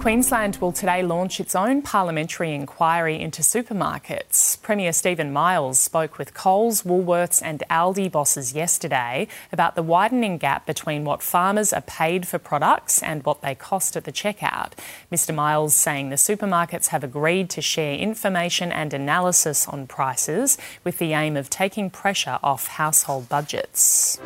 Queensland will today launch its own parliamentary inquiry into supermarkets. Premier Stephen Miles spoke with Coles, Woolworths, and Aldi bosses yesterday about the widening gap between what farmers are paid for products and what they cost at the checkout. Mr. Miles saying the supermarkets have agreed to share information and analysis on prices with the aim of taking pressure off household budgets.